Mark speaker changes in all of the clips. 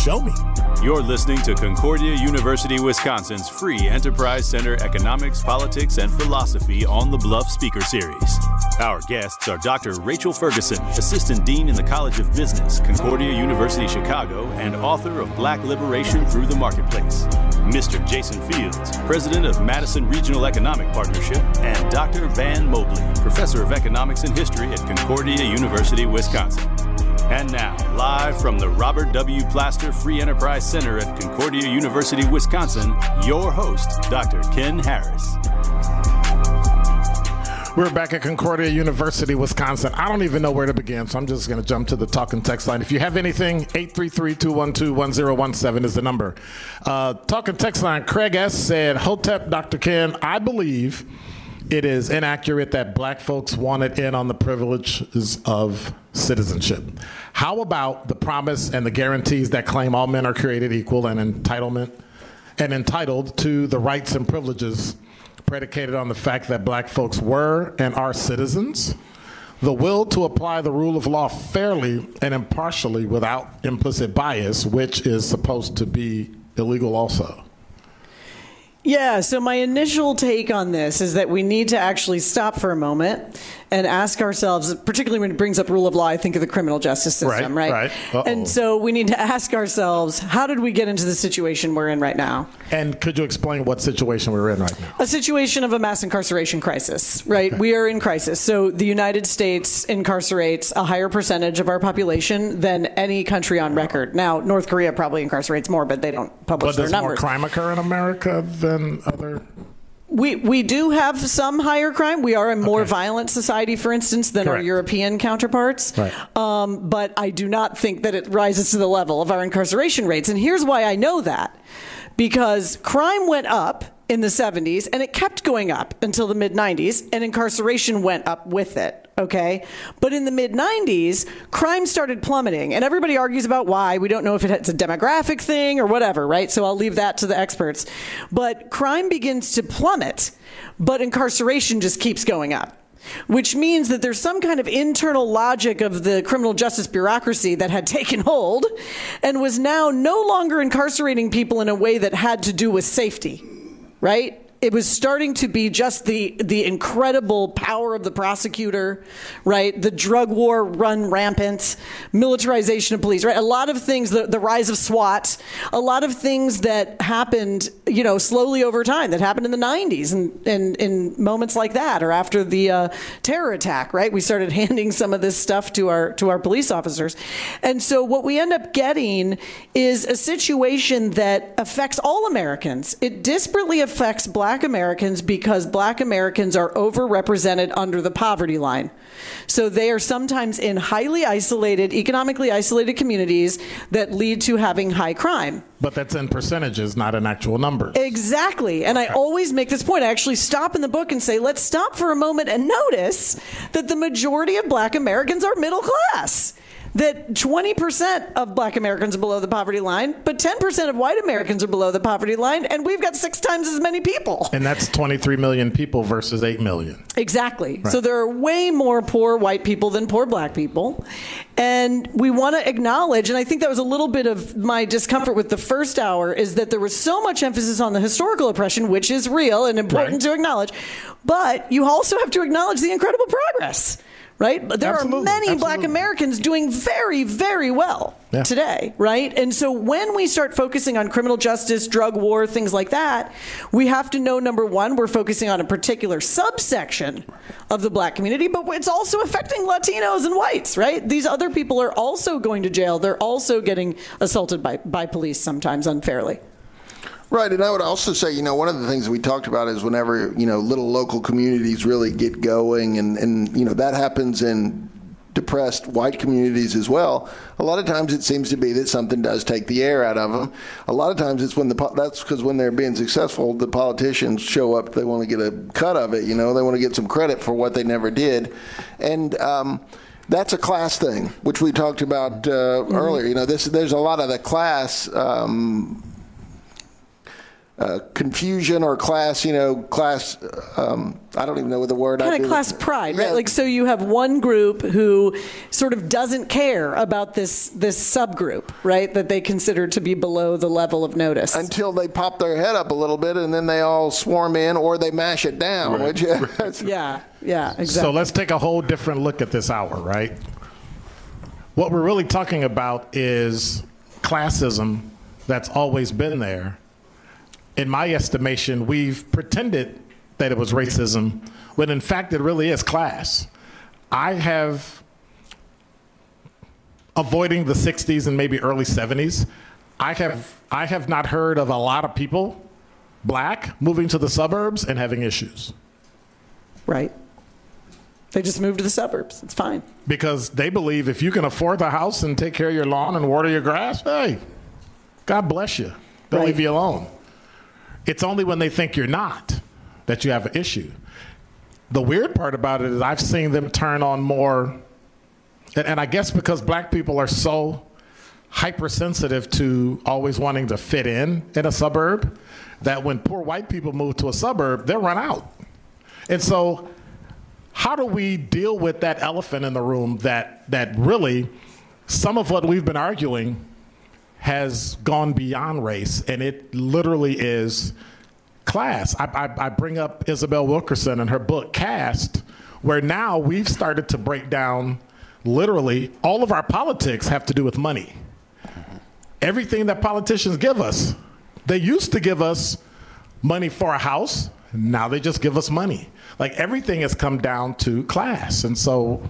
Speaker 1: show me.
Speaker 2: You're listening to Concordia University, Wisconsin's free Enterprise Center Economics, Politics, and Philosophy on the Bluff Speaker Series. Our guests are Dr. Rachel Ferguson, Assistant Dean in the College of Business, Concordia University, Chicago, and author of Black Liberation Through the Marketplace. Mr. Jason Fields, President of Madison Regional Economic Partnership, and Dr. Van Mobley, Professor of Economics and History at Concordia University, Wisconsin. And now, live from the Robert W. Plaster Free Enterprise Center at Concordia University, Wisconsin, your host, Dr. Ken Harris.
Speaker 1: We're back at Concordia University, Wisconsin. I don't even know where to begin, so I'm just going to jump to the talk and text line. If you have anything, 833-212-1017 is the number. Uh, talk and text line, Craig S. said, Hotep, Dr. Ken, I believe it is inaccurate that black folks wanted in on the privileges of citizenship. How about the promise and the guarantees that claim all men are created equal and entitlement and entitled to the rights and privileges predicated on the fact that black folks were and are citizens, the will to apply the rule of law fairly and impartially without implicit bias, which is supposed to be illegal also.
Speaker 3: Yeah, so my initial take on this is that we need to actually stop for a moment and ask ourselves, particularly when it brings up rule of law, I think of the criminal justice system,
Speaker 1: Right,
Speaker 3: right?
Speaker 1: right.
Speaker 3: And so we need to ask ourselves, how did we get into the situation we're in right now?
Speaker 1: And could you explain what situation we're in right now?
Speaker 3: A situation of a mass incarceration crisis, right? We are in crisis. So the United States incarcerates a higher percentage of our population than any country on record. Now, North Korea probably incarcerates more, but they don't publish
Speaker 1: But
Speaker 3: their
Speaker 1: does more crime occur in America than other?
Speaker 3: We we do have some higher crime. We are a more
Speaker 1: Okay.
Speaker 3: violent society, for instance, than our European counterparts.
Speaker 1: Right.
Speaker 3: Um, but I do not think that it rises to the level of our incarceration rates. And here's why I know that: because crime went up in the 70s and it kept going up until the mid 90s, and incarceration went up with it. Okay. But in the mid 90s, crime started plummeting, and everybody argues about why. We don't know if it's a demographic thing or whatever, right? So I'll leave that to the experts. But crime begins to plummet, but incarceration just keeps going up. Which means that there's some kind of internal logic of the criminal justice bureaucracy that had taken hold and was now no longer incarcerating people in a way that had to do with safety right? It was starting to be just the the incredible power of the prosecutor, right? The drug war run rampant, militarization of police, right? A lot of things, the, the rise of SWAT, a lot of things that happened, you know, slowly over time that happened in the 90s and, and in moments like that or after the uh, terror attack, right? We started handing some of this stuff to our to our police officers. And so what we end up getting is a situation that affects all Americans. It disparately affects black Americans because black Americans are overrepresented under the poverty line. So they are sometimes in highly isolated, economically isolated communities that lead to having high crime.
Speaker 1: But that's in percentages, not in actual numbers.
Speaker 3: Exactly. And I always make this point. I actually stop in the book and say, let's stop for a moment and notice that the majority of black Americans are middle class. That 20% of black Americans are below the poverty line, but 10% of white Americans are below the poverty line, and we've got six times as many people.
Speaker 1: And that's 23 million people versus 8 million.
Speaker 3: Exactly. Right. So there are way more poor white people than poor black people. And we want to acknowledge, and I think that was a little bit of my discomfort with the first hour, is that there was so much emphasis on the historical oppression, which is real and important right. to acknowledge. But you also have to acknowledge the incredible progress right? But there absolutely, are many absolutely. black Americans doing very, very well yeah. today, right? And so when we start focusing on criminal justice, drug war, things like that, we have to know number one, we're focusing on a particular subsection of the black community, but it's also affecting Latinos and whites, right? These other people are also going to jail. They're also getting assaulted by, by police sometimes unfairly.
Speaker 4: Right, and I would also say, you know, one of the things we talked about is whenever, you know, little local communities really get going, and, and you know, that happens in depressed white communities as well. A lot of times it seems to be that something does take the air out of them. A lot of times it's when the that's because when they're being successful, the politicians show up. They want to get a cut of it. You know, they want to get some credit for what they never did, and. Um, that's a class thing, which we talked about uh, mm-hmm. earlier. You know, this there's a lot of the class um, uh, confusion or class, you know, class. Um, I don't even know what the word.
Speaker 3: I kind of class pride, yeah. right? Like, so you have one group who sort of doesn't care about this this subgroup, right? That they consider to be below the level of notice
Speaker 4: until they pop their head up a little bit, and then they all swarm in, or they mash it down. Right.
Speaker 3: Which, yeah, yeah, exactly.
Speaker 1: So let's take a whole different look at this hour, right? What we're really talking about is classism that's always been there in my estimation, we've pretended that it was racism when in fact it really is class. I have, avoiding the 60s and maybe early 70s, I have, I have not heard of a lot of people, black, moving to the suburbs and having issues.
Speaker 3: Right. They just move to the suburbs. It's fine.
Speaker 1: Because they believe if you can afford the house and take care of your lawn and water your grass, hey, God bless you. They'll right. leave you alone. It's only when they think you're not that you have an issue. The weird part about it is I've seen them turn on more, and, and I guess because black people are so hypersensitive to always wanting to fit in in a suburb, that when poor white people move to a suburb, they're run out. And so, how do we deal with that elephant in the room that, that really some of what we've been arguing has gone beyond race, and it literally is class. I, I, I, bring up Isabel Wilkerson and her book Caste, where now we've started to break down literally all of our politics have to do with money. Everything that politicians give us, they used to give us money for a house, now they just give us money. Like everything has come down to class. And so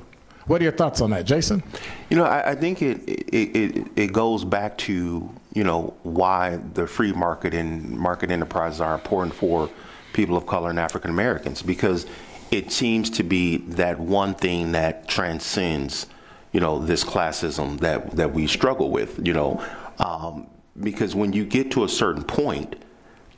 Speaker 1: what are your thoughts on that, Jason?
Speaker 5: You know, I, I think it, it, it it goes back to you know why the free market and market enterprises are important for people of color and African Americans because it seems to be that one thing that transcends you know this classism that that we struggle with. You know, um, because when you get to a certain point,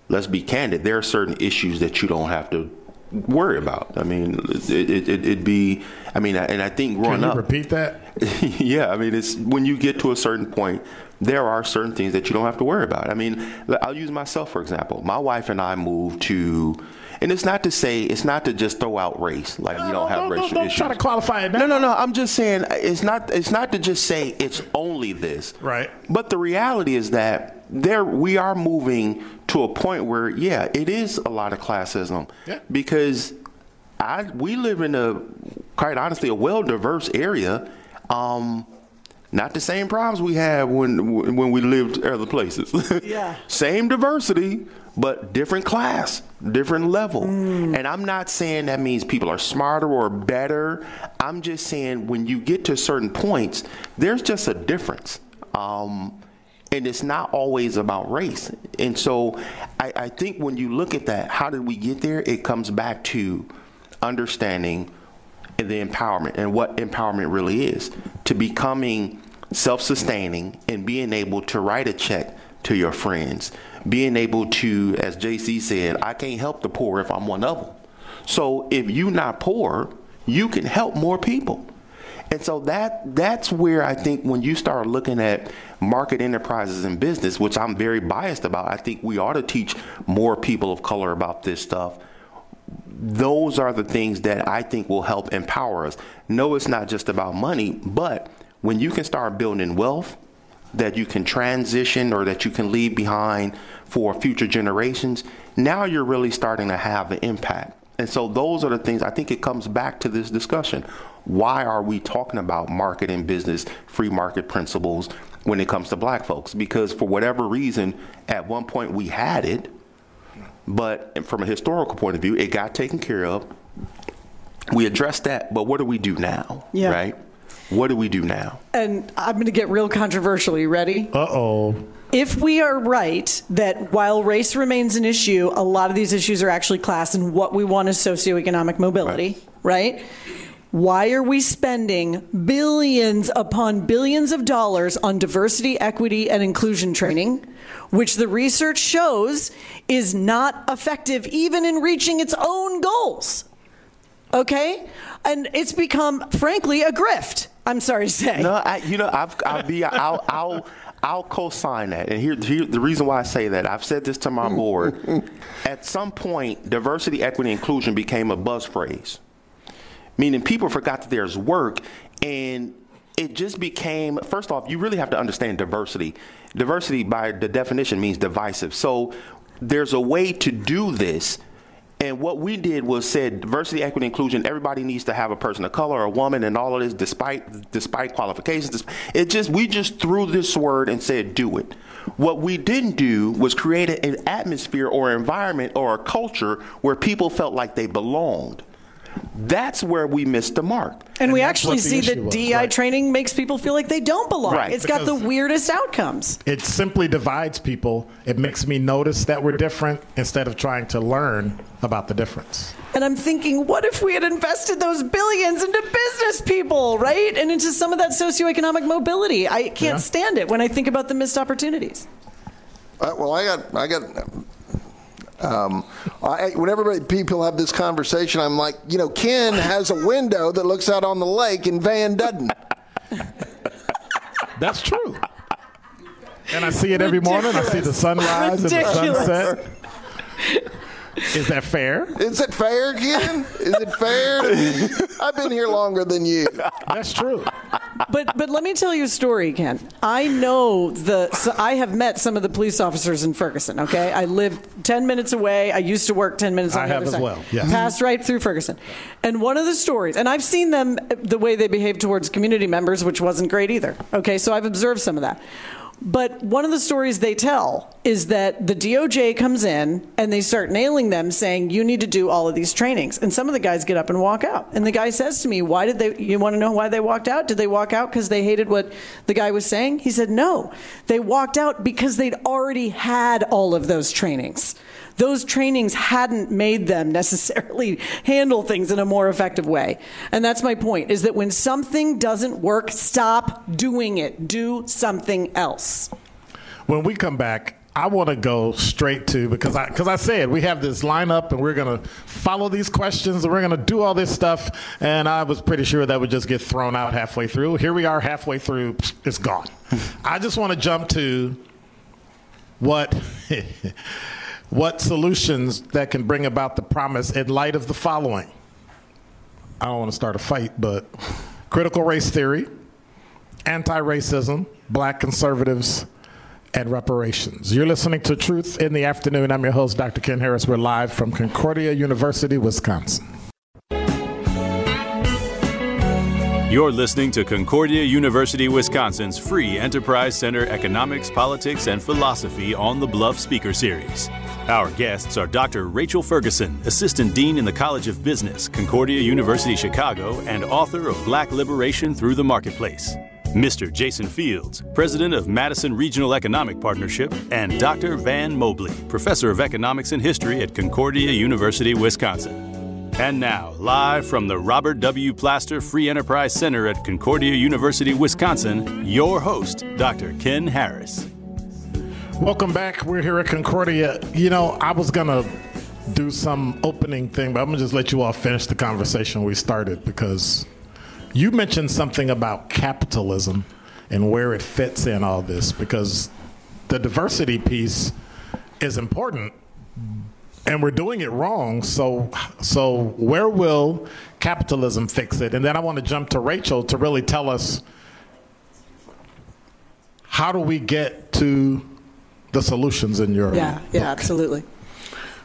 Speaker 5: let's be candid, there are certain issues that you don't have to worry about. I mean, it, it, it'd be, I mean, and I think growing
Speaker 1: Can you
Speaker 5: up.
Speaker 1: repeat that?
Speaker 5: yeah, I mean, it's when you get to a certain point, there are certain things that you don't have to worry about. I mean, I'll use myself for example. My wife and I moved to, and it's not to say it's not to just throw out race like no, you don't have
Speaker 1: no,
Speaker 5: racial
Speaker 1: no,
Speaker 5: issues.
Speaker 1: Try to qualify it. Now.
Speaker 5: No, no, no. I'm just saying it's not. It's not to just say it's only this.
Speaker 1: Right.
Speaker 5: But the reality is that there we are moving to a point where yeah, it is a lot of classism.
Speaker 1: Yeah.
Speaker 5: Because I we live in a quite honestly a well diverse area. Um, not the same problems we had when when we lived other places.
Speaker 3: Yeah.
Speaker 5: same diversity, but different class, different level. Mm. And I'm not saying that means people are smarter or better. I'm just saying when you get to certain points, there's just a difference. Um, and it's not always about race. And so I, I think when you look at that, how did we get there? It comes back to understanding the empowerment and what empowerment really is to becoming self-sustaining and being able to write a check to your friends being able to as jc said i can't help the poor if i'm one of them so if you're not poor you can help more people And so that that's where I think when you start looking at market enterprises and business, which I'm very biased about, I think we ought to teach more people of color about this stuff. Those are the things that I think will help empower us. No, it's not just about money, but when you can start building wealth that you can transition or that you can leave behind for future generations, now you're really starting to have an impact. And so those are the things I think it comes back to this discussion. Why are we talking about market and business, free market principles when it comes to black folks? Because for whatever reason, at one point we had it, but from a historical point of view, it got taken care of. We addressed that, but what do we do now?
Speaker 3: Yeah.
Speaker 5: Right? What do we do now?
Speaker 3: And I'm going to get real controversial. You ready?
Speaker 1: Uh oh.
Speaker 3: If we are right that while race remains an issue, a lot of these issues are actually class, and what we want is socioeconomic mobility, right? Why are we spending billions upon billions of dollars on diversity, equity, and inclusion training, which the research shows is not effective even in reaching its own goals? Okay? And it's become, frankly, a grift. I'm sorry to say.
Speaker 5: No, I, you know, I've, I'll be, I'll, I'll, I'll co-sign that. And here, here, the reason why I say that, I've said this to my board. At some point, diversity, equity, inclusion became a buzz phrase, meaning people forgot that there's work, and it just became. First off, you really have to understand diversity. Diversity, by the definition, means divisive. So there's a way to do this and what we did was said diversity, equity, inclusion. Everybody needs to have a person of color, a woman, and all of this, despite despite qualifications. It just we just threw this word and said do it. What we didn't do was create an atmosphere or environment or a culture where people felt like they belonged. That's where we missed the mark.
Speaker 3: And,
Speaker 1: And
Speaker 3: we actually see that
Speaker 1: was,
Speaker 3: DI
Speaker 1: right.
Speaker 3: training makes people feel like they don't belong.
Speaker 5: Right,
Speaker 3: It's got the weirdest outcomes.
Speaker 1: It simply divides people. It makes me notice that we're different instead of trying to learn about the difference.
Speaker 3: And I'm thinking, what if we had invested those billions into business people, right? And into some of that socioeconomic mobility. I can't
Speaker 1: Yeah.
Speaker 3: stand it when I think about the missed opportunities.
Speaker 4: Uh, well, I got, I got. Um, I, whenever people have this conversation, I'm like, you know, Ken has a window that looks out on the lake, and Van doesn't.
Speaker 1: That's true. And I see it every morning. I see the sunrise and the sunset. Is that fair?
Speaker 4: Is it fair, Ken? Is it fair? I've been here longer than you.
Speaker 1: That's true.
Speaker 3: But but let me tell you a story, Ken. I know the so I have met some of the police officers in Ferguson. Okay, I live ten minutes away. I used to work ten minutes. On
Speaker 1: I
Speaker 3: the
Speaker 1: have
Speaker 3: other
Speaker 1: as
Speaker 3: side.
Speaker 1: well, Yeah.
Speaker 3: passed right through Ferguson. And one of the stories, and I've seen them the way they behave towards community members, which wasn't great either. Okay, so I've observed some of that. But one of the stories they tell is that the DOJ comes in and they start nailing them, saying, "You need to do all of these trainings." And some of the guys get up and walk out. And the guy says to me, "Why did they? You want to know why they walked out? Did they walk out because they hated what the guy was saying?" He said, "No, they walked out because they'd already had all of those trainings." Those trainings hadn't made them necessarily handle things in a more effective way. And that's my point is that when something doesn't work, stop doing it. Do something else.
Speaker 1: When we come back, I want to go straight to because I because I said we have this lineup and we're gonna follow these questions and we're gonna do all this stuff and I was pretty sure that would just get thrown out halfway through. Here we are halfway through, it's gone. I just want to jump to what what solutions that can bring about the promise in light of the following. I don't want to start a fight, but critical race theory, anti-racism, black conservatives, and reparations. You're listening to Truth in the Afternoon. I'm your host, Dr. Ken Harris. We're live from Concordia University, Wisconsin.
Speaker 2: You're listening to Concordia University, Wisconsin's free Enterprise Center Economics, Politics, and Philosophy on the Bluff Speaker Series. Our guests are Dr. Rachel Ferguson, Assistant Dean in the College of Business, Concordia University, Chicago, and author of Black Liberation Through the Marketplace. Mr. Jason Fields, President of Madison Regional Economic Partnership, and Dr. Van Mobley, Professor of Economics and History at Concordia University, Wisconsin. And now, live from the Robert W. Plaster Free Enterprise Center at Concordia University, Wisconsin, your host, Dr. Ken Harris.
Speaker 1: Welcome back. We're here at Concordia. You know, I was going to do some opening thing, but I'm going to just let you all finish the conversation we started because you mentioned something about capitalism and where it fits in all this because the diversity piece is important and we're doing it wrong so so where will capitalism fix it and then i want to jump to rachel to really tell us how do we get to the solutions in Europe?
Speaker 3: Yeah, yeah,
Speaker 1: book?
Speaker 3: absolutely.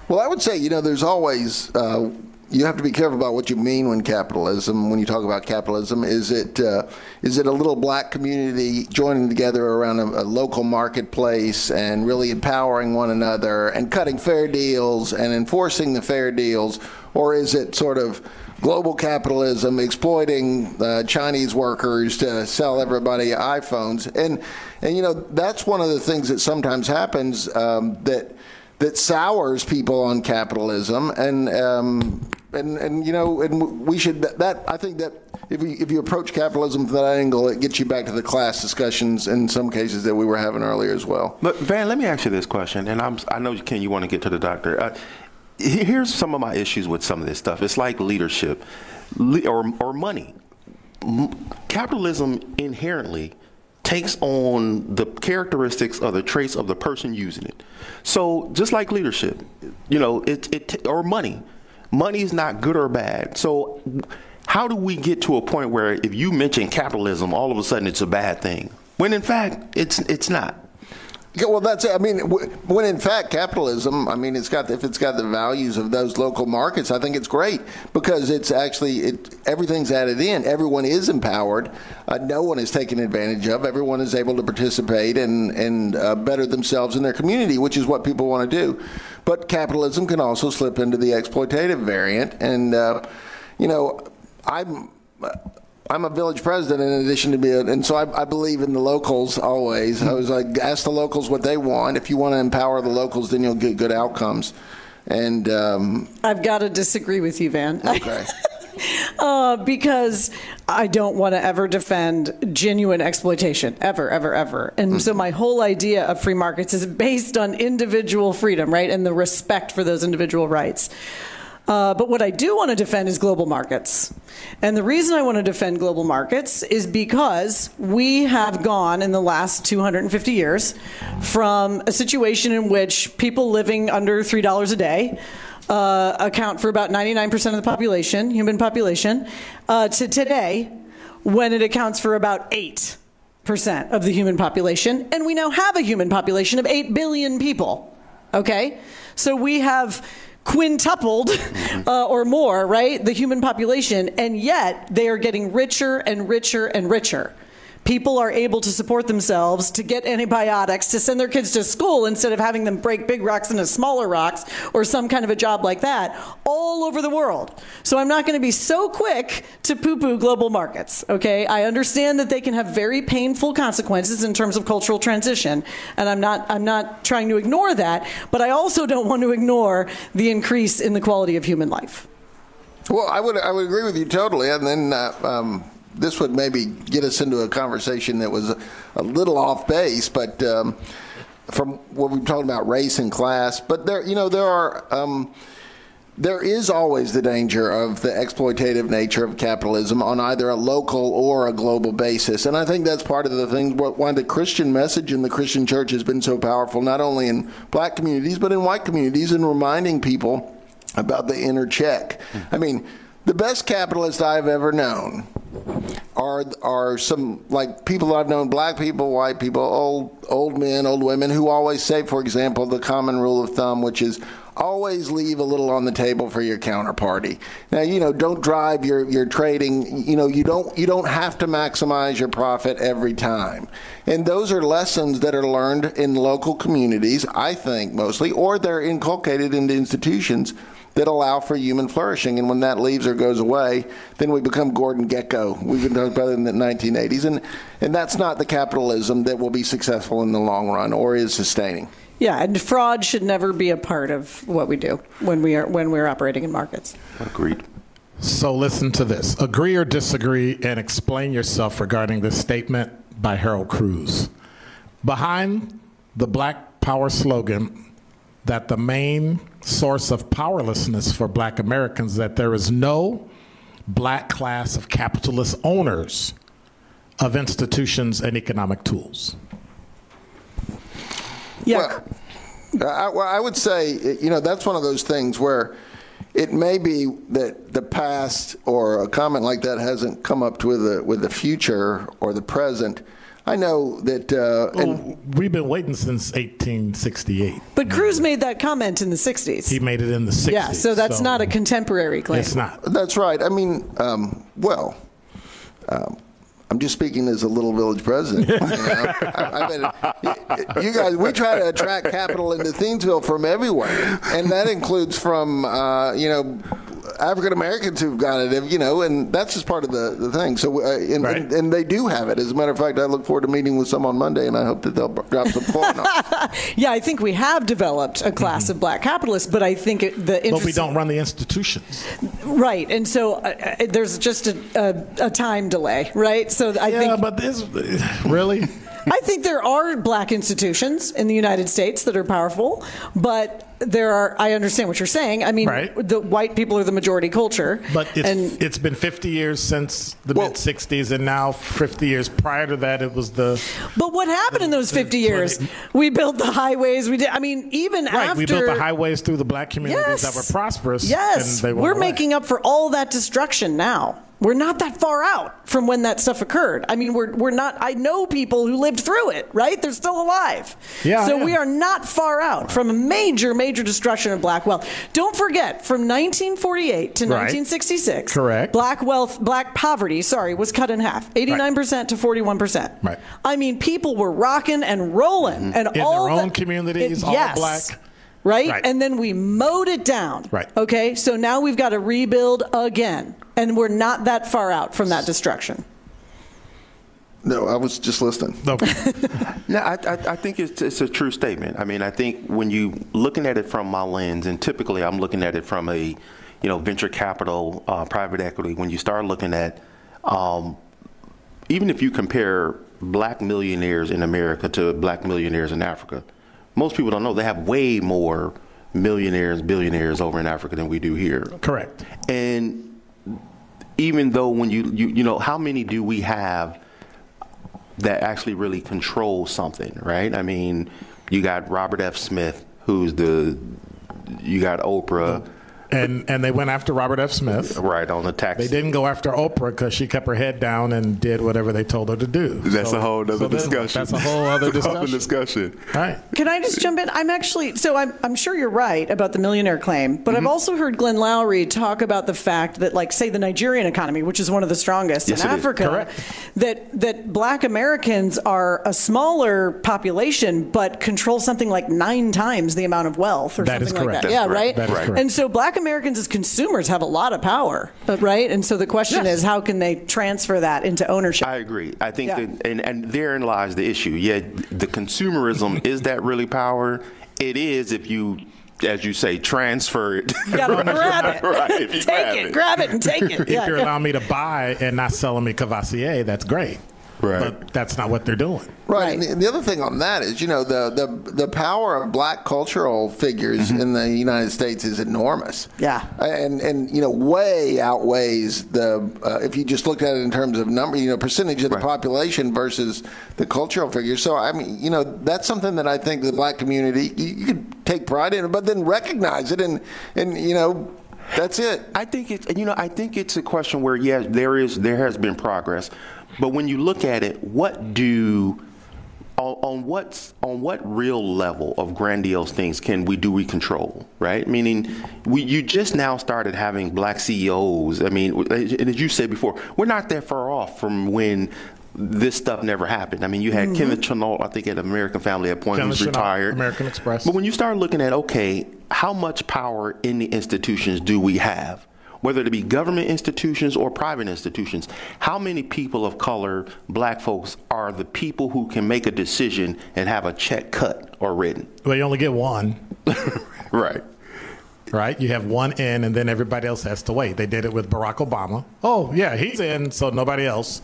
Speaker 4: Well, I would say, you know, there's always, uh, you have to be careful about what you mean when capitalism, when you talk about capitalism. Is it, uh, is it a little black community joining together around a, a local marketplace and really empowering one another and cutting fair deals and enforcing the fair deals? Or is it sort of global capitalism exploiting uh, Chinese workers to sell everybody iPhones? And, and, you know, that's one of the things that sometimes happens um, that that sours people on capitalism, and um, and and you know, and we should that I think that if you if you approach capitalism from that angle, it gets you back to the class discussions in some cases that we were having earlier as well.
Speaker 5: But Van, let me ask you this question, and I'm I know Ken, you want to get to the doctor. Uh, here's some of my issues with some of this stuff. It's like leadership, Le- or or money. M- capitalism inherently takes on the characteristics of the traits of the person using it. So just like leadership, you know, it, it or money, money is not good or bad. So how do we get to a point where if you mention capitalism, all of a sudden it's a bad thing, when in fact it's it's not.
Speaker 4: Yeah, well, that's it. I mean, when in fact capitalism, I mean, it's got if it's got the values of those local markets, I think it's great because it's actually it everything's added in. Everyone is empowered. Uh, no one is taken advantage of. Everyone is able to participate and and uh, better themselves in their community, which is what people want to do. But capitalism can also slip into the exploitative variant, and uh, you know, I'm. I'm a village president in addition to being, and so I, I, believe in the locals always. I was like, ask the locals what they want. If you want to empower the locals, then you'll get good outcomes. And um,
Speaker 3: I've got to disagree with you, Van.
Speaker 4: Okay.
Speaker 3: uh, because I don't want to ever defend genuine exploitation, ever, ever, ever. And mm-hmm. so my whole idea of free markets is based on individual freedom, right, and the respect for those individual rights. Uh, but what I do want to defend is global markets. And the reason I want to defend global markets is because we have gone in the last 250 years from a situation in which people living under $3 a day uh, account for about 99% of the population, human population, uh, to today when it accounts for about 8% of the human population. And we now have a human population of 8 billion people. Okay? So we have quintupled uh, or more, right? The human population, and yet they are getting richer and richer and richer. People are able to support themselves, to get antibiotics, to send their kids to school instead of having them break big rocks into smaller rocks or some kind of a job like that all over the world. So I'm not going to be so quick to poo poo global markets, okay? I understand that they can have very painful consequences in terms of cultural transition, and I'm not, I'm not trying to ignore that, but I also don't want to ignore the increase in the quality of human life.
Speaker 4: Well, I would, I would agree with you totally. And then, uh, um, this would maybe get us into a conversation that was a, a little off base, but um, from what we've talked about race and class. But there, you know, there are. Um, there is always the danger of the exploitative nature of capitalism on either a local or a global basis. And I think that's part of the thing why the Christian message in the Christian church has been so powerful, not only in black communities, but in white communities, in reminding people about the inner check. I mean, the best capitalist I've ever known are are some like people I've known, black people, white people, old old men, old women, who always say, for example, the common rule of thumb, which is always leave a little on the table for your counterparty. Now, you know, don't drive your, your trading, you know, you don't you don't have to maximize your profit every time. And those are lessons that are learned in local communities, I think mostly, or they're inculcated into institutions that allow for human flourishing. And when that leaves or goes away, then we become Gordon Gekko. We've been talking about it in the 1980s. And, and that's not the capitalism that will be successful in the long run or is sustaining.
Speaker 3: Yeah, and fraud should never be a part of what we do when we are when we're operating in markets.
Speaker 5: Agreed.
Speaker 1: So listen to this. Agree or disagree and explain yourself regarding this statement by Harold Cruse. Behind the Black Power slogan that the main source of powerlessness for black Americans that there is no black class of capitalist owners of institutions and economic tools.
Speaker 3: Yeah.
Speaker 4: Well, I, well, I would say, you know, that's one of those things where it may be that the past or a comment like that hasn't come up with the with the future or the present. I know that, uh, and
Speaker 1: Well, we've been waiting since 1868.
Speaker 3: but Cruse made that comment in the 60s.
Speaker 1: He made it in the 60s.
Speaker 3: yeah, so that's not a contemporary claim.
Speaker 1: It's not.
Speaker 4: That's right. I mean, um, well, um, I'm just speaking as a little village president. You, know? I, I mean, you guys, we try to attract capital into Thiensville from everywhere, and that includes from uh, you know. African Americans who've got it, you know, and that's just part of the, the thing. So, uh, and,
Speaker 1: Right.
Speaker 4: and, and they do have it. As a matter of fact, I look forward to meeting with some on Monday, and I hope that they'll drop some coin on. it.
Speaker 3: Yeah, I think we have developed a class of black capitalists, but I think it, the
Speaker 1: But we don't run the institutions.
Speaker 3: right, and so uh, uh, there's just a, a, a time delay, right? So I
Speaker 1: yeah,
Speaker 3: think
Speaker 1: but this really.
Speaker 3: I think there are black institutions in the United States that are powerful, but there are. I understand what you're saying. I mean,
Speaker 1: Right.
Speaker 3: the white people are the majority culture,
Speaker 1: But it's,
Speaker 3: and
Speaker 1: it's been 50 years since the
Speaker 4: Well-
Speaker 1: mid 60s, and now 50 years prior to that, it was the
Speaker 3: but what happened in those 50 years? We built the highways. We did. I mean, even
Speaker 1: right.
Speaker 3: after
Speaker 1: We built the highways through the black communities
Speaker 3: Yes.
Speaker 1: that were prosperous.
Speaker 3: Yes,
Speaker 1: and they went
Speaker 3: we're
Speaker 1: away.
Speaker 3: making up for all that destruction now. We're not that far out from when that stuff occurred. I mean, we're we're not. I know people who lived through it. Right? They're still alive.
Speaker 1: Yeah,
Speaker 3: So
Speaker 1: yeah.
Speaker 3: we are not far out from a major, major destruction of black wealth. Don't forget, from 1948 to
Speaker 1: Right.
Speaker 3: 1966,
Speaker 1: Correct.
Speaker 3: Black wealth, black poverty, sorry, was cut in half, 89 percent to 41 percent.
Speaker 1: Right.
Speaker 3: I mean, people were rocking and rolling, mm-hmm. and
Speaker 1: In
Speaker 3: all
Speaker 1: their own
Speaker 3: the-
Speaker 1: communities,
Speaker 3: it-
Speaker 1: all
Speaker 3: yes.
Speaker 1: black.
Speaker 3: Right?
Speaker 1: Right.
Speaker 3: And then we mowed it down.
Speaker 1: Right.
Speaker 3: Okay? So now we've got to rebuild again. And we're not that far out from that destruction.
Speaker 4: No, I was just listening.
Speaker 1: Okay.
Speaker 5: No, I, I, I think it's, it's a true statement. I mean, I think when you looking at it from my lens, and typically I'm looking at it from a, you know, venture capital, uh, private equity. When you start looking at, um, even if you compare black millionaires in America to black millionaires in Africa, most people don't know they have way more millionaires, billionaires over in Africa than we do here.
Speaker 1: Correct.
Speaker 5: And even though when you, you you know how many do we have that actually really control something, right? I mean, you got Robert F. Smith, who's the you got Oprah,
Speaker 1: And and they went after Robert F. Smith.
Speaker 5: right on the tax.
Speaker 1: They didn't go after Oprah because she kept her head down and did whatever they told her to do.
Speaker 5: That's
Speaker 1: So-
Speaker 5: a whole other
Speaker 1: so
Speaker 5: discussion.
Speaker 1: That's a whole other discussion.
Speaker 5: discussion.
Speaker 1: Right.
Speaker 3: Can I just jump in? I'm actually, so I'm, I'm sure you're right about the millionaire claim, but
Speaker 1: Mm-hmm.
Speaker 3: I've also heard Glenn Loury talk about the fact that, like, say, the Nigerian economy, which is one of the strongest
Speaker 5: Yes,
Speaker 3: in. Africa, that that black Americans are a smaller population, but control something like nine times the amount of wealth or
Speaker 1: That is
Speaker 3: something like
Speaker 1: correct.
Speaker 3: that.
Speaker 5: That's
Speaker 3: yeah,
Speaker 5: correct.
Speaker 3: right?
Speaker 1: That is
Speaker 5: Right.
Speaker 1: correct.
Speaker 3: And so black Americans as consumers have a lot of power, right? And so the question
Speaker 1: Yes.
Speaker 3: is, how can they transfer that into ownership?
Speaker 5: I agree. I think
Speaker 3: Yeah.
Speaker 5: that, and, and therein lies the issue. Yeah, the consumerism is that really power? It is if you, as you say, transfer it.
Speaker 3: You gotta grab it.
Speaker 5: right, if you
Speaker 3: take
Speaker 5: grab
Speaker 3: it,
Speaker 5: it.
Speaker 3: grab it, and take it.
Speaker 1: If
Speaker 3: Yeah,
Speaker 1: you're
Speaker 3: yeah.
Speaker 1: allowing me to buy and not selling me Courvoisier, that's great.
Speaker 5: Right.
Speaker 1: But that's not what they're doing.
Speaker 4: Right.
Speaker 3: Right.
Speaker 4: And the, the other thing on that is, you know, the the, the power of black cultural figures in the United States is enormous.
Speaker 3: Yeah.
Speaker 4: And and you know, way outweighs the uh, if you just look at it in terms of number, you know, percentage of the
Speaker 5: Right.
Speaker 4: population versus the cultural figures. So I mean, you know, that's something that I think the black community you, you could take pride in, but then recognize it and and you know, that's it.
Speaker 5: I think it's you know I think it's a question where yes there is there has been progress, but when you look at it, what do on, on what on what real level of grandiose things can we do we control right? Meaning we you just now started having black CEOs. I mean, and as you said before, we're not that far off from when. This stuff never happened. I mean, you had mm-hmm. Kenneth Chenault, I think, at American Family at point,
Speaker 1: Kenneth
Speaker 5: who's retired.
Speaker 1: American Express.
Speaker 5: But when you start looking at, okay, how much power in the institutions do we have? Whether it be government institutions or private institutions, how many people of color, black folks, are the people who can make a decision and have a check cut or written?
Speaker 1: Well, you only get one,
Speaker 5: Right.
Speaker 1: right? You have one in, and then everybody else has to wait. They did it with Barack Obama. Oh, yeah, he's in, so nobody else.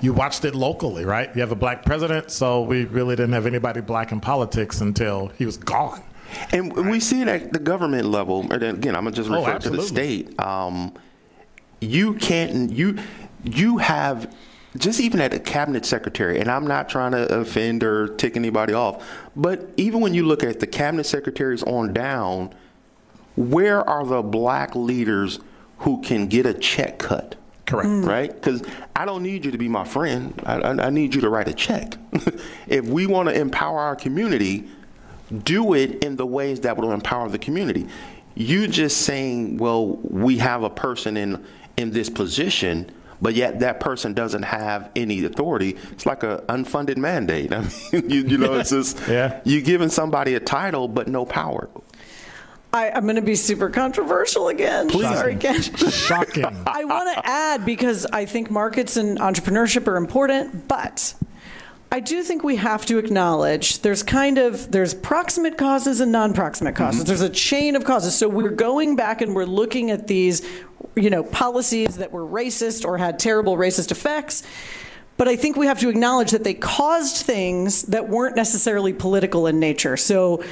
Speaker 1: You watched it locally, right? You have a black president, so we really didn't have anybody black in politics until he was gone.
Speaker 5: And we see it at the government level. And again, I'm gonna just
Speaker 1: Oh,
Speaker 5: to the state. Um, you can't you you have just even at a cabinet secretary, and I'm not trying to offend or tick anybody off, but even when you look at the cabinet secretaries on down, where are the black leaders who can get a check cut?
Speaker 1: Correct.
Speaker 5: Right? Because I don't need you to be my friend. I, I, I need you to write a check. if we want to empower our community, do it in the ways that will empower the community. You just saying, well, we have a person in in this position, but yet that person doesn't have any authority. It's like an unfunded mandate. I mean, you, you know, it's just
Speaker 1: Yeah.
Speaker 5: you giving somebody a title but no power.
Speaker 3: I, I'm going to be super controversial again. Sorry, Ken.
Speaker 1: Shocking.
Speaker 3: I want to add because I think markets and entrepreneurship are important, but I do think we have to acknowledge there's kind of there's proximate causes and non-proximate causes. Mm-hmm. There's a chain of causes. So we're going back and we're looking at these, you know, policies that were racist or had terrible racist effects. But I think we have to acknowledge that they caused things that weren't necessarily political in nature. So,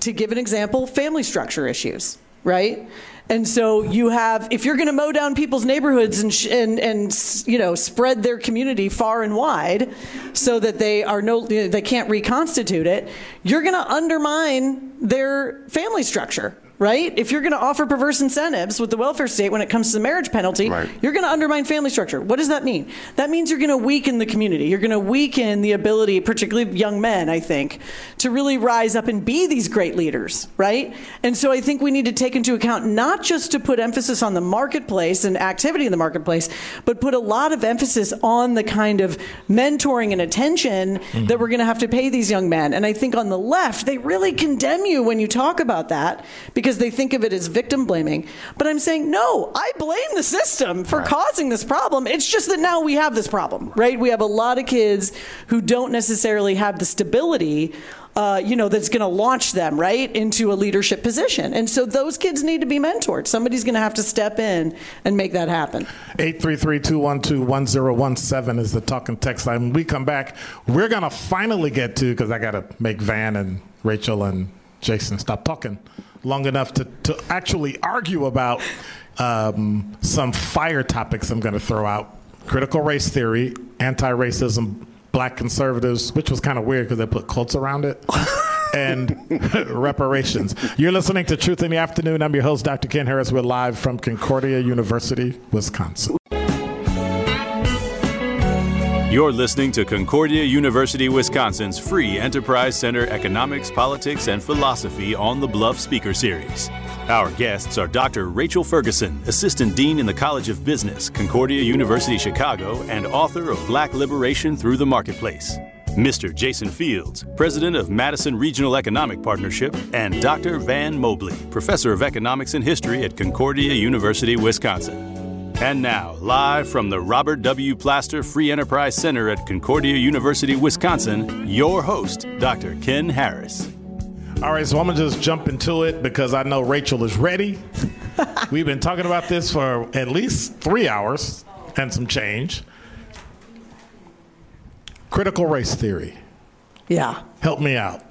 Speaker 3: to give an example, family structure issues, right? And so you have, if you're going to mow down people's neighborhoods and, sh- and and you know spread their community far and wide, so that they are no, they can't reconstitute it, you're going to undermine their family structure, right? If you're going to offer perverse incentives with the welfare state when it comes to the marriage penalty,
Speaker 5: Right.
Speaker 3: you're going to undermine family structure. What does that mean? That means you're going to weaken the community. You're going to weaken the ability, particularly young men, I think, to really rise up and be these great leaders, right? And so I think we need to take into account not just to put emphasis on the marketplace and activity in the marketplace, but put a lot of emphasis on the kind of mentoring and attention mm-hmm. that we're going to have to pay these young men. And I think on the left, they really condemn you when you talk about that because they think of it as victim blaming. But I'm saying, no, I blame the system for causing this problem. It's just that now we have this problem, right? We have a lot of kids who don't necessarily have the stability. Uh, you know, that's going to launch them right into a leadership position. And so those kids need to be mentored. Somebody's going to have to step in and make that happen.
Speaker 1: 833-212-1017 is the talking text line. When we come back, we're going to finally get to, because I got to make Van and Rachel and Jason stop talking long enough to, to actually argue about um, some fire topics I'm going to throw out. Critical race theory, anti-racism, black conservatives, which was kind of weird because they put quotes around it. and reparations. You're listening to Truth in the Afternoon. I'm your host, Dr. Ken Harris. We're live from Concordia University, Wisconsin.
Speaker 2: You're listening to Concordia University, Wisconsin's free Enterprise Center Economics, Politics, and Philosophy on the Bluff Speaker Series. Our guests are Dr. Rachel Ferguson, Assistant Dean in the College of Business, Concordia University, Chicago, and author of Black Liberation Through the Marketplace. Mr. Jason Fields, President of Madison Regional Economic Partnership, and Dr. Van Mobley, Professor of Economics and History at Concordia University, Wisconsin. And now, live from the Robert W. Plaster Free Enterprise Center at Concordia University, Wisconsin, your host, Dr. Ken Harris.
Speaker 1: All right, so I'm gonna just jump into it because I know Rachel is ready. We've been talking about this for at least three hours and some change. Critical race theory.
Speaker 3: Yeah.
Speaker 1: Help me out.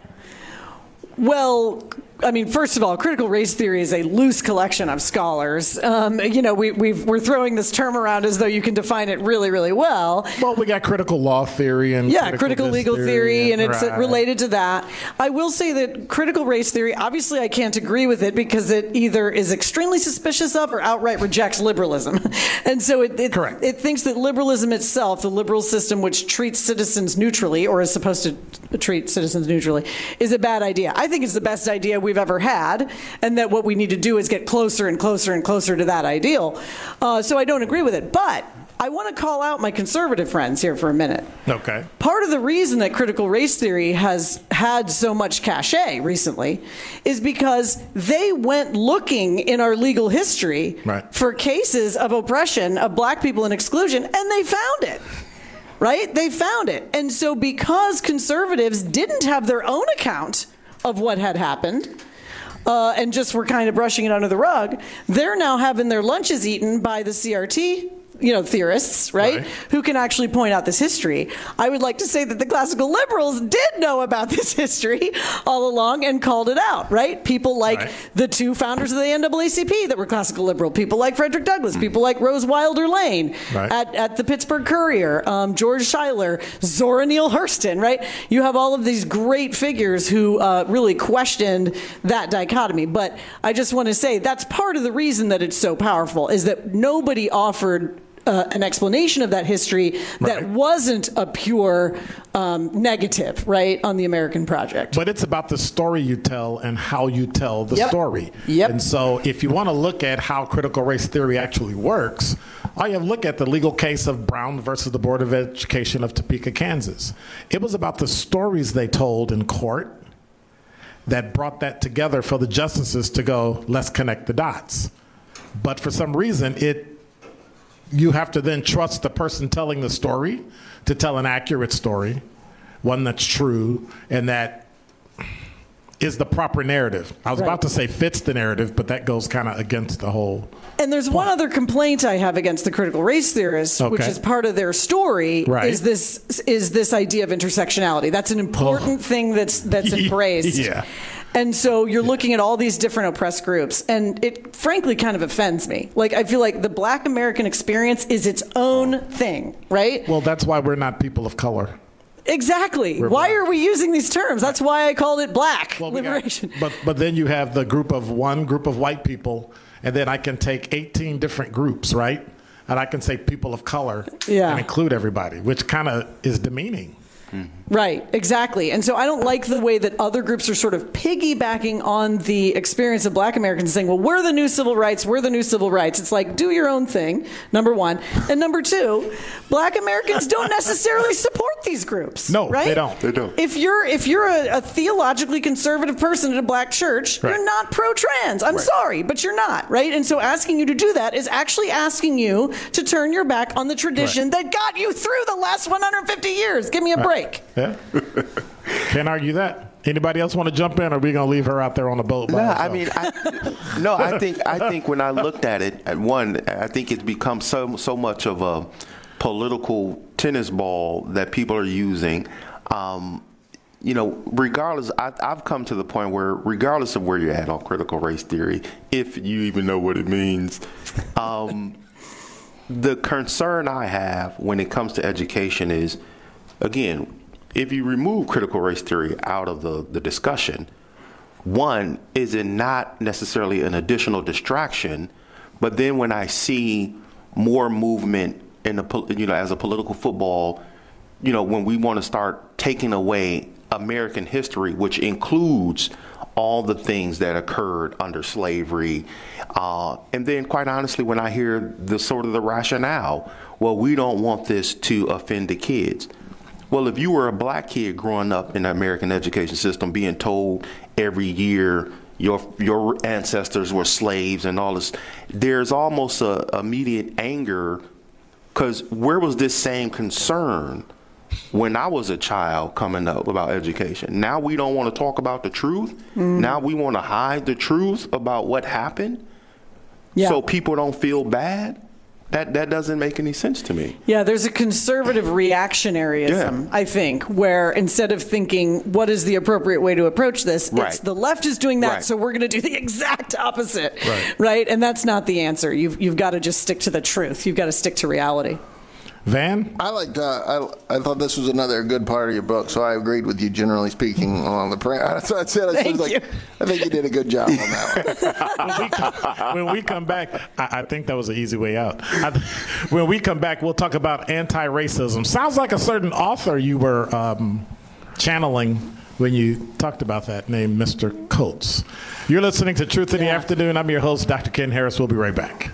Speaker 3: Well, I mean, first of all, critical race theory is a loose collection of scholars. Um, you know, we, we've, we're throwing this term around as though you can define it really, really well.
Speaker 1: Well, we got critical law theory and
Speaker 3: Yeah, critical,
Speaker 1: this
Speaker 3: legal theory, and it's uh,
Speaker 1: right.
Speaker 3: related to that. I will say that critical race theory, obviously, I can't agree with it because it either is extremely suspicious of or outright rejects liberalism. and so it, it,
Speaker 1: Correct.
Speaker 3: it thinks that liberalism itself, the liberal system which treats citizens neutrally or is supposed to treat citizens neutrally, is a bad idea. I think it's the best idea we've ever had, and that what we need to do is get closer and closer and closer to that ideal. Uh, so I don't agree with it. But I want to call out my conservative friends here for a minute.
Speaker 1: Okay.
Speaker 3: Part of the reason that critical race theory has had so much cachet recently is because they went looking in our legal history
Speaker 1: Right.
Speaker 3: for cases of oppression of black people and exclusion, and they found it. Right? They found it. And so, because conservatives didn't have their own account of what had happened, uh, and just were kind of brushing it under the rug, they're now having their lunches eaten by the CRT you know, theorists, right?
Speaker 1: Right.
Speaker 3: Who can actually point out this history. I would like to say that the classical liberals did know about this history all along and called it out, right? People like
Speaker 1: Right.
Speaker 3: the two founders of the NAACP that were classical liberal, people like Frederick Douglass, people like Rose Wilder Lane
Speaker 1: Right.
Speaker 3: at, at the Pittsburgh Courier, um, George Schuyler, Zora Neale Hurston, right? You have all of these great figures who uh, really questioned that dichotomy. But I just want to say that's part of the reason that it's so powerful is that nobody offered. Uh, an explanation of that history that
Speaker 1: Right.
Speaker 3: wasn't a pure um, negative, right, on the American project.
Speaker 1: But it's about the story you tell and how you tell the
Speaker 3: Yep.
Speaker 1: story.
Speaker 3: Yep.
Speaker 1: And so if you want to look at how critical race theory actually works, all you have to look at the legal case of Brown versus the Board of Education of Topeka, Kansas. It was about the stories they told in court that brought that together for the justices to go, let's connect the dots. But for some reason, it you have to then trust the person telling the story to tell an accurate story, one that's true, and that is the proper narrative. I was
Speaker 3: Right.
Speaker 1: about to say fits the narrative, but that goes kind of against the whole.
Speaker 3: And there's one other complaint I have against the critical race theorists, which is part of their story,
Speaker 1: Right.
Speaker 3: is this is this idea of intersectionality. That's an important oh. thing that's that's embraced.
Speaker 1: Yeah.
Speaker 3: And so you're looking at all these different oppressed groups, and it frankly kind of offends me. Like I feel like the Black American experience is its own thing, right?
Speaker 1: Well, that's why we're not people of color.
Speaker 3: exactly.
Speaker 1: we're
Speaker 3: Why
Speaker 1: black.
Speaker 3: are we using these terms? That's why I called it Black
Speaker 1: Well, we got-
Speaker 3: liberation.
Speaker 1: but but then you have the group of one group of white people, and then I can take 18 different groups, right? And I can say people of color
Speaker 3: Yeah.
Speaker 1: and include everybody, which kind of is demeaning. Mm-hmm.
Speaker 3: Right, exactly. And so I don't like the way that other groups are sort of piggybacking on the experience of black Americans saying, well, we're the new civil rights, we're the new civil rights. It's like, do your own thing, number one. And number two, black Americans don't necessarily support these groups.
Speaker 1: No,
Speaker 3: right?
Speaker 1: they don't.
Speaker 5: They don't.
Speaker 3: If you're if you're a, a theologically conservative person in a black church,
Speaker 1: Right.
Speaker 3: you're not pro-trans. I'm sorry, but you're not, right? And so asking you to do that is actually asking you to turn your back on the tradition that got you through the last 150 years. Give me a break.
Speaker 1: Yeah, can't argue that. Anybody else want to jump in, or are we gonna leave her out there on the boat?
Speaker 5: No,
Speaker 1: herself?
Speaker 5: I mean, I, no, I think I think when I looked at it, at one, I think it's become so so much of a political tennis ball that people are using. Um, you know, regardless, I, I've come to the point where, regardless of where you're at on critical race theory, if you even know what it means, um, the concern I have when it comes to education is, again, if you remove critical race theory out of the, the discussion, one, is it not necessarily an additional distraction? But then when I see more movement in the, you know, as a political football, you know, when we want to start taking away American history, which includes all the things that occurred under slavery, uh, and then quite honestly, when I hear the sort of the rationale, well, we don't want this to offend the kids. Well, if you were a black kid growing up in the American education system, being told every year your your ancestors were slaves and all this, there's almost a immediate anger because where was this same concern when I was a child coming up about education? Now we don't want to talk about the truth. Mm. Now we want to hide the truth about what happened,
Speaker 3: Yeah.
Speaker 5: so people don't feel bad. That that doesn't make any sense to me.
Speaker 3: Yeah, there's a conservative reactionaryism,
Speaker 5: Yeah.
Speaker 3: I think, where instead of thinking what is the appropriate way to approach this,
Speaker 5: Right.
Speaker 3: it's the left is doing that,
Speaker 5: Right.
Speaker 3: so we're going to do the exact opposite.
Speaker 1: Right.
Speaker 3: And that's not the answer. You've you've got to just stick to the truth. You've got to stick to reality.
Speaker 1: Van.
Speaker 4: I liked. Uh, I I thought this was another good part of your book, so I agreed with you generally speaking along the. Pre- that's what I said. I
Speaker 3: Thank
Speaker 4: was like,
Speaker 3: you.
Speaker 4: I think you did a good job on that one.
Speaker 1: when, we come, when we come back, I, I think that was an easy way out. I, when we come back, we'll talk about anti-racism. Sounds like a certain author you were um, channeling when you talked about that, named Mr. Coates. You're listening to Truth in the Afternoon. I'm your host, Dr. Ken Harris. We'll be right back.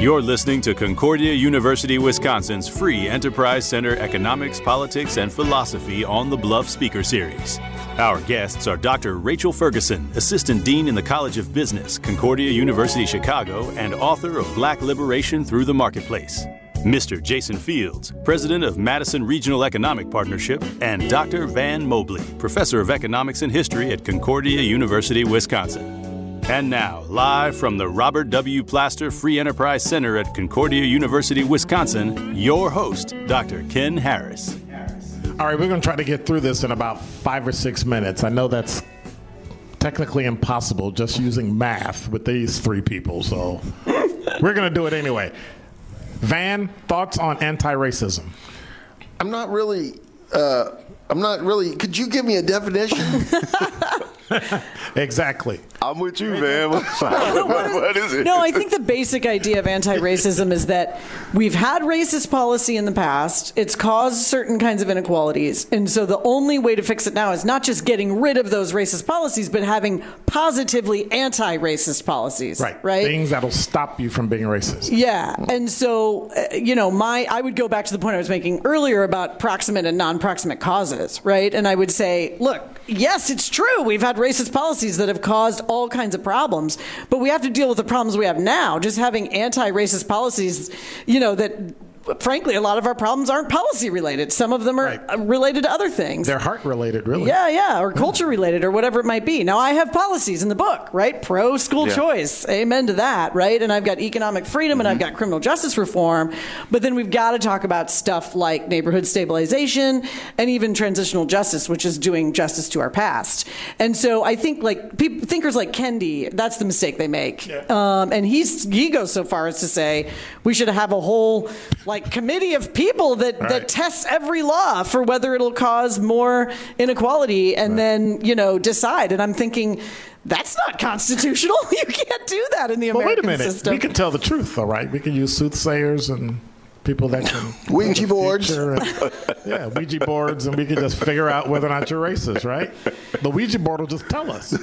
Speaker 2: You're listening to Concordia University, Wisconsin's free Enterprise Center Economics, Politics, and Philosophy on the Bluff Speaker Series. Our guests are Dr. Rachel Ferguson, Assistant Dean in the College of Business, Concordia University, Chicago, and author of Black Liberation Through the Marketplace. Mr. Jason Fields, President of Madison Regional Economic Partnership, and Dr. Van Mobley, Professor of Economics and History at Concordia University, Wisconsin. And now, live from the Robert W. Plaster Free Enterprise Center at Concordia University, Wisconsin, your host, Dr. Ken Harris.
Speaker 1: All right, we're going to try to get through this in about five or six minutes. I know that's technically impossible just using math with these three people, so we're going to do it anyway. Van, thoughts on anti racism?
Speaker 4: I'm not really. Uh, I'm not really. Could you give me a definition?
Speaker 1: exactly.
Speaker 5: I'm with you, man. what is it?
Speaker 3: No, I think the basic idea of anti racism is that we've had racist policy in the past. It's caused certain kinds of inequalities. And so the only way to fix it now is not just getting rid of those racist policies, but having positively anti racist policies.
Speaker 1: Right.
Speaker 3: Right.
Speaker 1: Things that'll stop you from being racist.
Speaker 3: Yeah, and so uh, you know, my I would go back to the point I was making earlier about proximate and non-proximate causes, right? And I would say, look, yes, it's true. We've had racist policies that have caused all kinds of problems, but we have to deal with the problems we have now. Just having anti-racist policies, you know, that frankly, a lot of our problems aren't policy related. Some of them are
Speaker 1: Right.
Speaker 3: uh, related to other things.
Speaker 1: They're heart related, really.
Speaker 3: Yeah, yeah, or culture related or whatever it might be. Now, I have policies in the book, right? Pro school
Speaker 5: Yeah.
Speaker 3: choice. Amen to that, right? And I've got economic freedom and I've got criminal justice reform. But then we've got to talk about stuff like neighborhood stabilization and even transitional justice, which is doing justice to our past. And so I think like peop thinkers like Kendi, that's the mistake they make. Um, and he's, he goes so far as to say we should have a whole like committee of people that, that tests every law for whether it'll cause more inequality and then, you know, decide. And I'm thinking, that's not constitutional. You can't do that in the
Speaker 1: But wait a minute.
Speaker 3: system.
Speaker 1: We can tell the truth, all right? We can use soothsayers and people that can.
Speaker 4: Ouija boards.
Speaker 1: and- yeah, Ouija boards, and we can just figure out whether or not you're racist, right? The Ouija board will just tell us,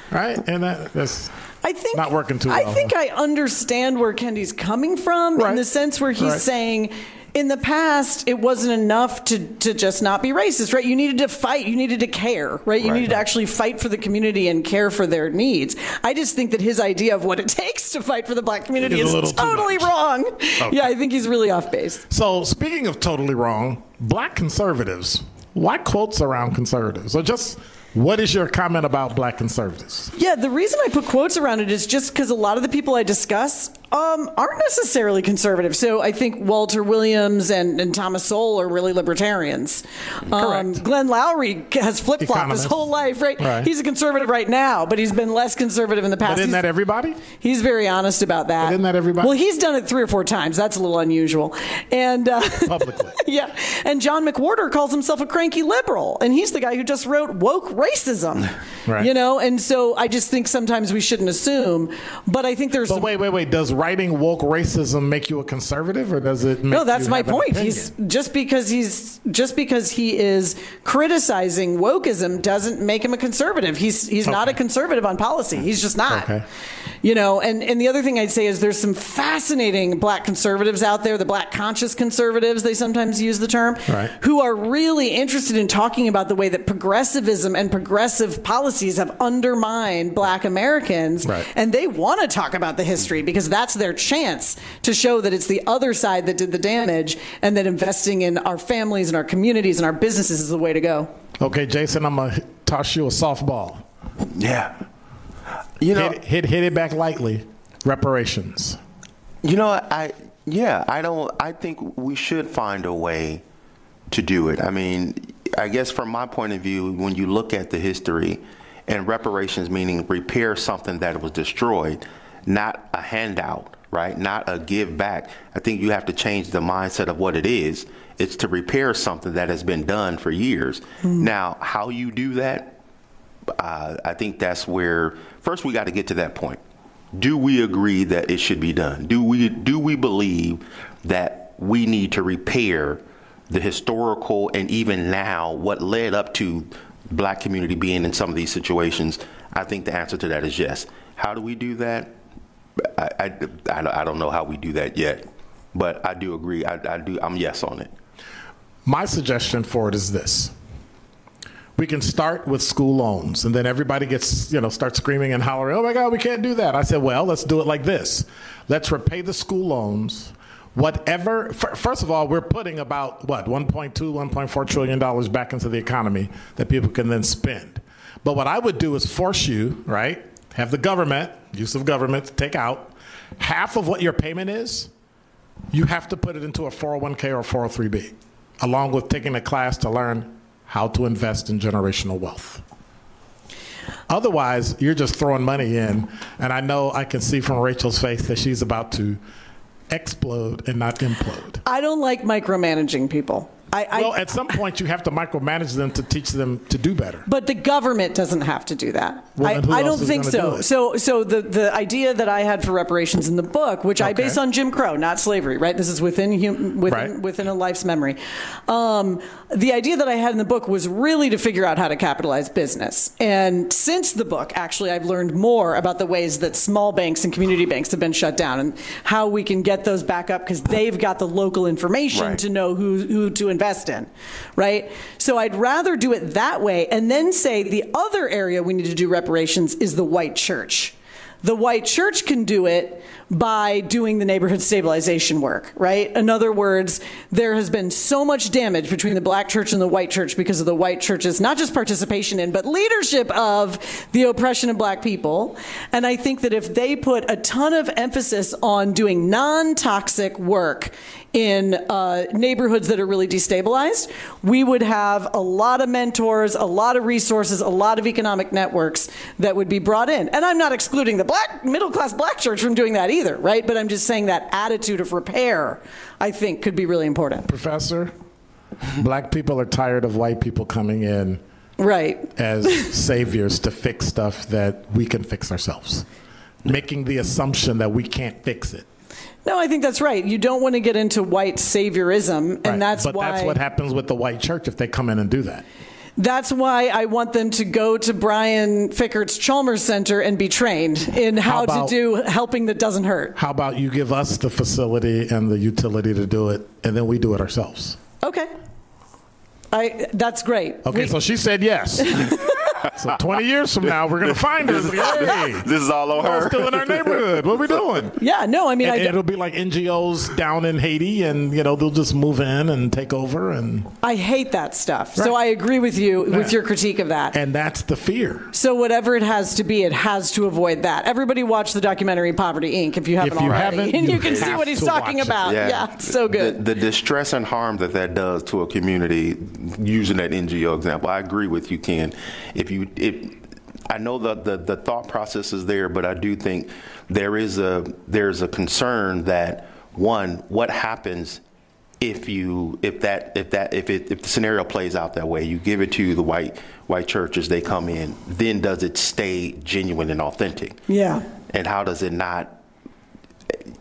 Speaker 1: right? And that, that's
Speaker 3: I think
Speaker 1: not working too well.
Speaker 3: I think I understand where Kendi's coming from in the sense where he's
Speaker 1: Right.
Speaker 3: saying in the past it wasn't enough to, to just not be racist, right? You needed to fight, you needed to care, right? You
Speaker 5: Right.
Speaker 3: needed to actually fight for the community and care for their needs. I just think that his idea of what it takes to fight for the black community
Speaker 1: Is
Speaker 3: is totally wrong. Yeah, I think he's really off base.
Speaker 1: So, speaking of totally wrong, black conservatives. Why quotes around conservatives? Or just what is your comment about black conservatives?
Speaker 3: Yeah, the reason I put quotes around it is just because a lot of the people I discuss um, aren't necessarily conservative. So I think Walter Williams and, and Thomas Sowell are really libertarians. Um,
Speaker 1: Correct.
Speaker 3: Glenn Loury has flip flopped his
Speaker 1: Economist.
Speaker 3: whole life, right?
Speaker 1: Right.
Speaker 3: He's a conservative right now, but he's been less conservative in the past.
Speaker 1: But isn't
Speaker 3: He's-
Speaker 1: that everybody?
Speaker 3: He's very honest about that.
Speaker 1: But isn't that everybody?
Speaker 3: Well, he's done it three or four times. That's a little unusual. And uh,
Speaker 1: Publicly.
Speaker 3: yeah. And John McWhorter calls himself a cranky liberal, and he's the guy who just wrote woke racism.
Speaker 1: Right.
Speaker 3: You know, and so I just think sometimes we shouldn't assume. But I think there's
Speaker 1: But wait, wait, wait. Does writing woke racism make you a conservative, or does it? Make
Speaker 3: no, that's my point. He's just because he's just because he is criticizing wokeism doesn't make him a conservative. He's he's not a conservative on policy. He's just not.
Speaker 1: Okay.
Speaker 3: You know, and, and the other thing I'd say is there's some fascinating black conservatives out there, the black conscious conservatives, they sometimes use the term,
Speaker 1: Right.
Speaker 3: who are really interested in talking about the way that progressivism and progressive policies have undermined black Americans.
Speaker 1: Right.
Speaker 3: And they want to talk about the history because that's their chance to show that it's the other side that did the damage and that investing in our families and our communities and our businesses is the way to go.
Speaker 1: Okay, Jason, I'm gonna toss you a softball.
Speaker 5: Yeah. You know,
Speaker 1: Hit, hit, hit it back lightly. Reparations.
Speaker 5: You know, I yeah, I don't. I think we should find a way to do it. I mean, I guess from my point of view, when you look at the history and reparations, meaning repair something that was destroyed, not a handout, right? Not a give back. I think you have to change the mindset of what it is. It's to repair something that has been done for years. Now, how you do that, uh, I think that's where first we got to get to that point. Do we agree that it should be done? Do we do we believe that we need to repair the historical and even now what led up to black community being in some of these situations? I think the answer to that is yes. How do we do that? I, I, I, don't know how we do that yet, but I do agree. I, I do. I'm yes on it.
Speaker 1: My suggestion for it is this. We can start with school loans, and then everybody gets, you know, starts screaming and hollering, oh my God, we can't do that. I said, well, let's do it like this. Let's repay the school loans. Whatever, first of all, we're putting about, what, 1.2, 1.4 trillion dollars back into the economy that people can then spend. But what I would do is force you, right, have the government, use of government, to take out half of what your payment is, you have to put it into a 401k or 403b, along with taking a class to learn how to invest in generational wealth. Otherwise, you're just throwing money in, and I know I can see from Rachel's face that she's about to explode and not implode.
Speaker 3: I don't like micromanaging people. I, I,
Speaker 1: Well, at some point, you have to micromanage them to teach them to do better.
Speaker 3: But the government doesn't have to do that.
Speaker 1: Well,
Speaker 3: I, I don't think so.
Speaker 1: do?
Speaker 3: So, so the, the idea that I had for reparations in the book, which I
Speaker 1: Okay.
Speaker 3: base on Jim Crow, not slavery, right? This is within hum, within,
Speaker 1: Right.
Speaker 3: within a life's memory. Um, the idea that I had in the book was really to figure out how to capitalize business. And since the book, actually, I've learned more about the ways that small banks and community banks have been shut down and how we can get those back up because they've got the local information
Speaker 5: Right.
Speaker 3: to know who, who to invest in, right? So I'd rather do it that way and then say the other area we need to do reparations is the white church. The white church can do it by doing the neighborhood stabilization work, right? In other words, there has been so much damage between the black church and the white church because of the white church's not just participation in, but leadership of the oppression of black people. And I think that if they put a ton of emphasis on doing non toxic work in uh, neighborhoods that are really destabilized, we would have a lot of mentors, a lot of resources, a lot of economic networks that would be brought in. And I'm not excluding the black middle class black church from doing that either, right? But I'm just saying that attitude of repair, I think, could be really important.
Speaker 1: Professor, black people are tired of white people coming in
Speaker 3: Right.
Speaker 1: as saviors to fix stuff that we can fix ourselves, making the assumption that we can't fix it.
Speaker 3: No, I think that's right. You don't want to get into white saviorism, and
Speaker 1: Right.
Speaker 3: that's
Speaker 1: but
Speaker 3: why
Speaker 1: that's what happens with the white church if they come in and do that.
Speaker 3: That's why I want them to go to Brian Fikkert's Chalmers Center and be trained in how,
Speaker 1: How about-
Speaker 3: to do helping that doesn't hurt.
Speaker 1: How about you give us the facility and the utility to do it, and then we do it ourselves?
Speaker 3: Okay. I that's great.
Speaker 1: Okay,
Speaker 3: We-
Speaker 1: so she said yes. so 20 years from now, we're going to find her. Hey,
Speaker 5: This is all on
Speaker 1: we're
Speaker 5: her.
Speaker 1: still in our neighborhood. What are we doing?
Speaker 3: yeah, no, I mean
Speaker 1: And
Speaker 3: I,
Speaker 1: it'll be like NGOs down in Haiti, and you know they'll just move in and take over, and
Speaker 3: I hate that stuff. So I agree with you with your critique of that.
Speaker 1: and that's the fear.
Speaker 3: so whatever it has to be, it has to avoid that. Everybody watch the documentary Poverty Inc. if you haven't
Speaker 1: you
Speaker 3: already,
Speaker 1: haven't,
Speaker 3: and you,
Speaker 1: you
Speaker 3: can see what he's talking
Speaker 1: watch it.
Speaker 3: about. Yeah, it's so good.
Speaker 5: The, the distress and harm that that does to a community, using that NGO example, I agree with you, Ken. If you, if I know the, the the thought process is there, but I do think there is a there's a concern that one, what happens if you if that if that if it if the scenario plays out that way, you give it to the white white churches, they come in, then does it stay genuine and authentic?
Speaker 3: yeah.
Speaker 5: and how does it not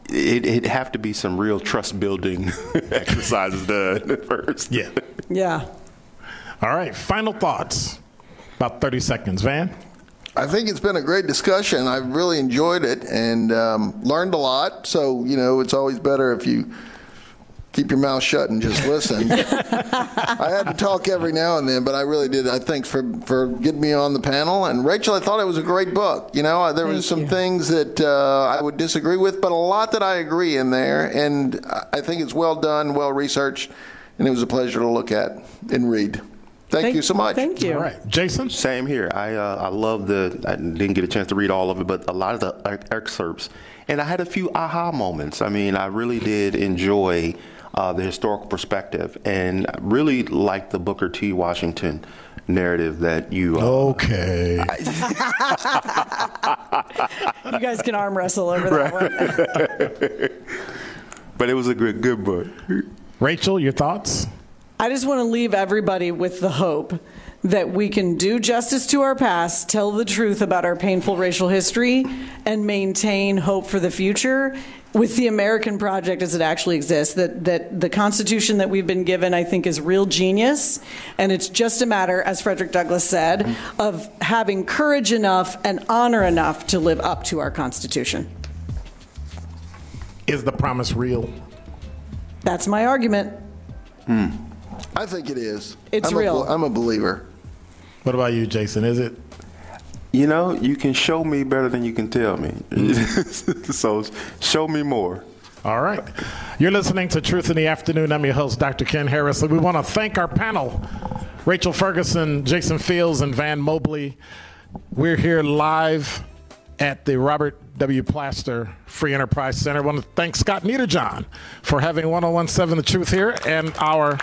Speaker 5: it, it'd have to be some real trust building exercises done first
Speaker 1: Yeah.
Speaker 3: Yeah.
Speaker 1: All right. Final thoughts. About 30 seconds, Van.
Speaker 4: I think it's been a great discussion. I've really enjoyed it and um, learned a lot. So, you know, it's always better if you keep your mouth shut and just listen. I had to talk every now and then, but I really did. I thanks for, for getting me on the panel. And Rachel, I thought it was a great book. You know, there was some
Speaker 3: you.
Speaker 4: things that uh, I would disagree with, but a lot that I agree in there. And I think it's well done, well researched, and it was a pleasure to look at and read. Thank, you so much.
Speaker 3: Thank you.
Speaker 1: All right. Jason?
Speaker 5: same here i uh, i love the i didn't get a chance to read all of it but a lot of the excerpts and i had a few aha moments i mean i really did enjoy uh, the historical perspective and really liked the booker t washington narrative that you uh,
Speaker 1: Okay.
Speaker 3: You guys can arm wrestle over that one.
Speaker 5: but it was a good good book
Speaker 1: Rachel, your thoughts?
Speaker 3: I just want to leave everybody with the hope that we can do justice to our past, tell the truth about our painful racial history, and maintain hope for the future with the American project as it actually exists. That, that the Constitution that we've been given, I think, is real genius. And it's just a matter, as Frederick Douglass said, mm-hmm. of having courage enough and honor enough to live up to our Constitution.
Speaker 1: Is the promise real?
Speaker 3: That's my argument. Hmm.
Speaker 4: I think it is.
Speaker 3: It's
Speaker 4: I'm
Speaker 3: real.
Speaker 4: A, I'm a believer.
Speaker 1: What about you, Jason? Is it?
Speaker 5: you know you can show me better than you can tell me mm-hmm. so show me more
Speaker 1: All right. You're listening to Truth in the Afternoon. I'm your host, Dr. Ken Harris. And We want to thank our panel Rachel Ferguson, Jason Fields, and Van Mobley. We're here live at the Robert W. Plaster Free Enterprise Center. I want to thank Scott Niederjohn for having 1017 The Truth here and our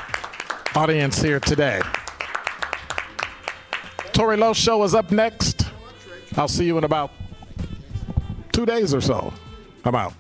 Speaker 1: audience here today. Tori Lowe Show is up next. I'll see you in about two days or so. I'm out.